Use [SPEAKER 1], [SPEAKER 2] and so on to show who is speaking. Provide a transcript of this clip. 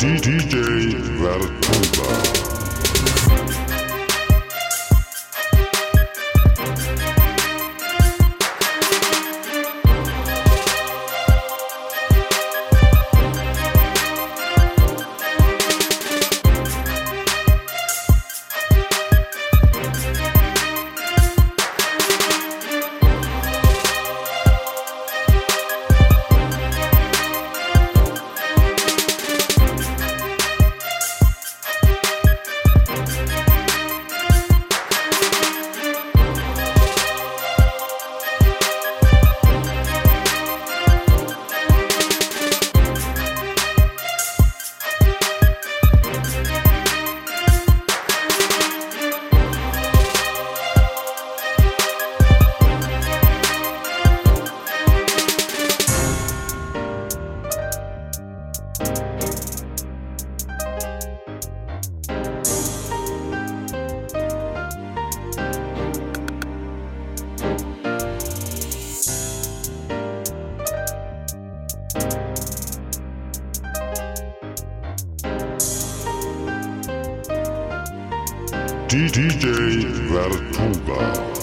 [SPEAKER 1] DJ Vertuba. DJ Vertuga.